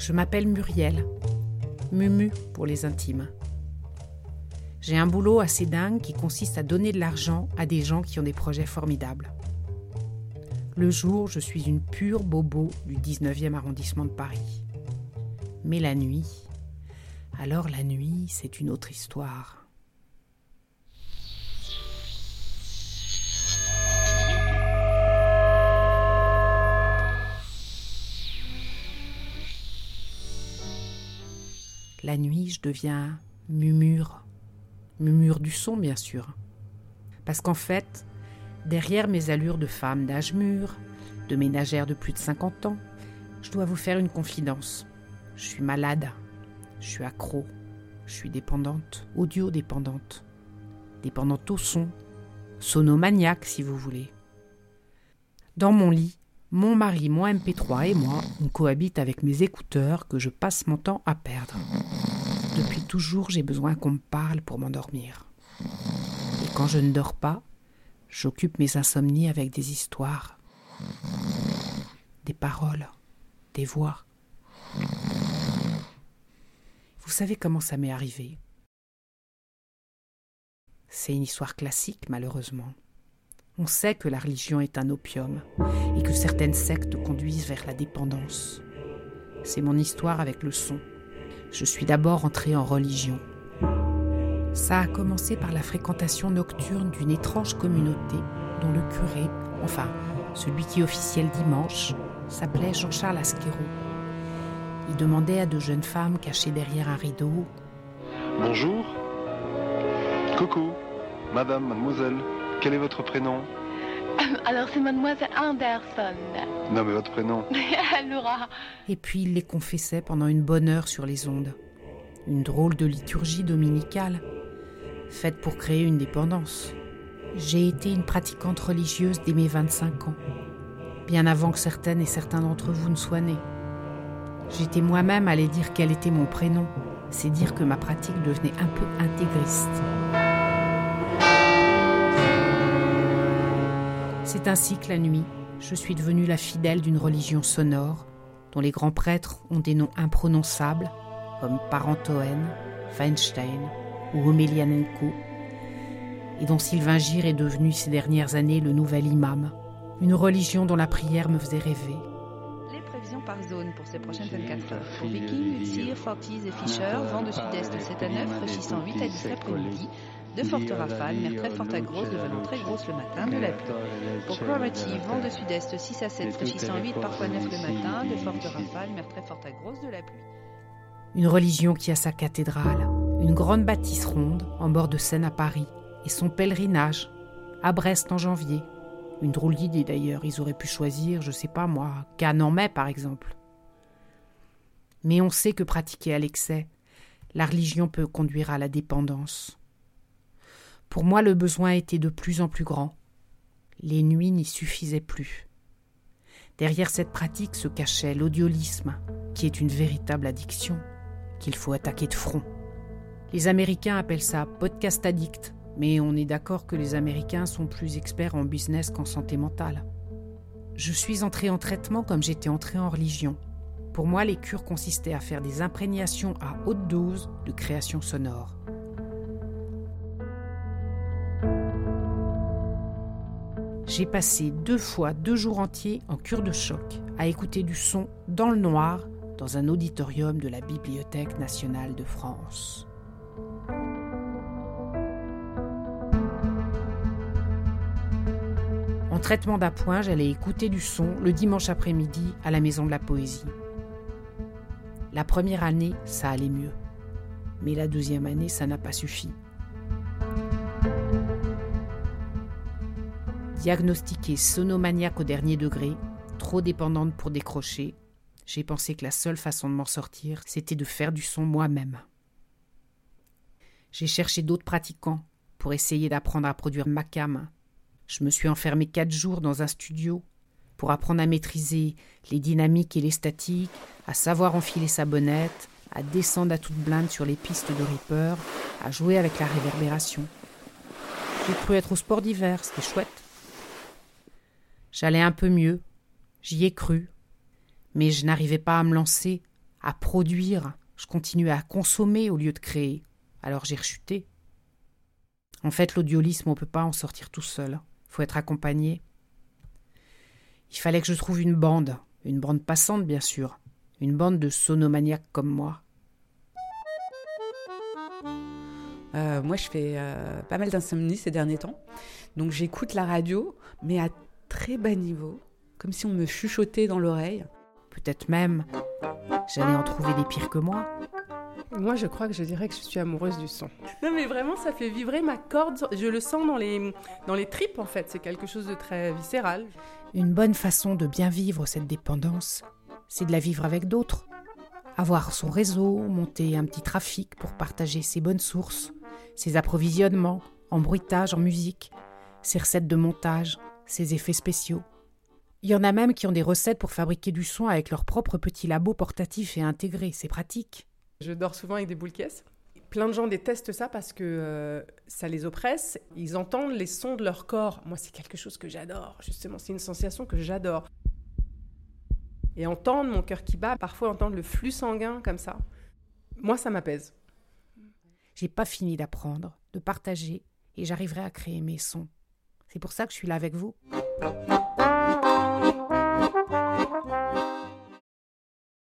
Je m'appelle Muriel, Mumu pour les intimes. J'ai un boulot assez dingue qui consiste à donner de l'argent à des gens qui ont des projets formidables. Le jour, je suis une pure bobo du 19e arrondissement de Paris. Mais la nuit, alors la nuit, c'est une autre histoire. La nuit, je deviens murmure. Murmure du son, bien sûr. Parce qu'en fait, derrière mes allures de femme d'âge mûr, de ménagère de plus de 50 ans, je dois vous faire une confidence. Je suis malade. Je suis accro. Je suis dépendante, audio-dépendante. Dépendante au son. Sonomaniaque, si vous voulez. Dans mon lit, mon mari, mon MP3 et moi, on cohabite avec mes écouteurs que je passe mon temps à perdre. Depuis toujours, j'ai besoin qu'on me parle pour m'endormir. Et quand je ne dors pas, j'occupe mes insomnies avec des histoires, des paroles, des voix. Vous savez comment ça m'est arrivé? C'est une histoire classique, malheureusement. On sait que la religion est un opium et que certaines sectes conduisent vers la dépendance. C'est mon histoire avec le son. Je suis d'abord entrée en religion. Ça a commencé par la fréquentation nocturne d'une étrange communauté dont le curé, enfin celui qui officiait le dimanche, s'appelait Jean-Charles Asquero. Il demandait à de jeunes femmes cachées derrière un rideau Bonjour. Coucou. Madame, mademoiselle. Quel est votre prénom Alors c'est mademoiselle Anderson. Non, mais votre prénom. Laura. Et puis il les confessait pendant une bonne heure sur les ondes. Une drôle de liturgie dominicale, faite pour créer une dépendance. J'ai été une pratiquante religieuse dès mes 25 ans, bien avant que certaines et certains d'entre vous ne soient nés. J'étais moi-même allée dire quel était mon prénom, c'est dire que ma pratique devenait un peu intégriste. C'est ainsi que la nuit, je suis devenue la fidèle d'une religion sonore, dont les grands prêtres ont des noms imprononçables, comme Parentoen, Feinstein ou Omelianenko, et dont Sylvain Gir est devenu ces dernières années le nouvel imam, une religion dont la prière me faisait rêver. Les prévisions par zone pour ces prochaines 24 heures. Pour Viking, Utsir, Fortis et Fischer, vent de sud-est 7 à 9, fraîchissant 8 à 10 l'après-midi. De fortes rafales, mer très forte à grosse, devenant très grosse le matin, de la pluie. Pour Cromarty, vent de sud-est 6 à 7, fraîchissant 8, parfois 9 le matin, de fortes rafales, mer très forte à grosse, de la pluie. Une religion qui a sa cathédrale, une grande bâtisse ronde en bord de Seine à Paris, et son pèlerinage, à Brest en janvier. Une drôle d'idée d'ailleurs, ils auraient pu choisir, je sais pas moi, Cannes en mai par exemple. Mais on sait que pratiquer à l'excès, la religion peut conduire à la dépendance. Pour moi, le besoin était de plus en plus grand. Les nuits n'y suffisaient plus. Derrière cette pratique se cachait l'audiolisme, qui est une véritable addiction, qu'il faut attaquer de front. Les Américains appellent ça podcast addict, mais on est d'accord que les Américains sont plus experts en business qu'en santé mentale. Je suis entrée en traitement comme j'étais entrée en religion. Pour moi, les cures consistaient à faire des imprégnations à haute dose de création sonore. J'ai passé deux fois deux jours entiers en cure de choc à écouter du son dans le noir dans un auditorium de la Bibliothèque nationale de France. En traitement d'appoint, j'allais écouter du son le dimanche après-midi à la Maison de la Poésie. La première année, ça allait mieux. Mais la deuxième année, ça n'a pas suffi. Diagnostiquée sonomaniaque au dernier degré, trop dépendante pour décrocher, j'ai pensé que la seule façon de m'en sortir, c'était de faire du son moi-même. J'ai cherché d'autres pratiquants pour essayer d'apprendre à produire ma cam. Je me suis enfermé quatre jours dans un studio pour apprendre à maîtriser les dynamiques et les statiques, à savoir enfiler sa bonnette, à descendre à toute blinde sur les pistes de Reaper, à jouer avec la réverbération. J'ai cru être au sport d'hiver, c'était chouette. J'allais un peu mieux, j'y ai cru, mais je n'arrivais pas à me lancer, à produire, je continuais à consommer au lieu de créer. Alors j'ai rechuté. En fait, l'audiolisme, on ne peut pas en sortir tout seul. Il faut être accompagné. Il fallait que je trouve une bande, une bande passante bien sûr, une bande de sonomaniaques comme moi. Euh, moi, je fais euh, pas mal d'insomnie ces derniers temps. Donc, j'écoute la radio, mais à très bas niveau, comme si on me chuchotait dans l'oreille. Peut-être même, j'allais en trouver des pires que moi. Moi, je crois que je dirais que je suis amoureuse du son. Non, mais vraiment, ça fait vibrer ma corde. Je le sens dans les, dans les tripes, en fait. C'est quelque chose de très viscéral. Une bonne façon de bien vivre cette dépendance, c'est de la vivre avec d'autres. Avoir son réseau, monter un petit trafic pour partager ses bonnes sources, ses approvisionnements en bruitage, en musique, ses recettes de montage, ses effets spéciaux. Il y en a même qui ont des recettes pour fabriquer du son avec leur propre petit labo portatif et intégré, c'est pratique. Je dors souvent avec des boules caisses. Plein de gens détestent ça parce que euh, ça les oppresse. Ils entendent les sons de leur corps. Moi, c'est quelque chose que j'adore, justement. C'est une sensation que j'adore. Et entendre mon cœur qui bat, parfois entendre le flux sanguin comme ça, moi, ça m'apaise. J'ai pas fini d'apprendre, de partager, et j'arriverai à créer mes sons. C'est pour ça que je suis là avec vous.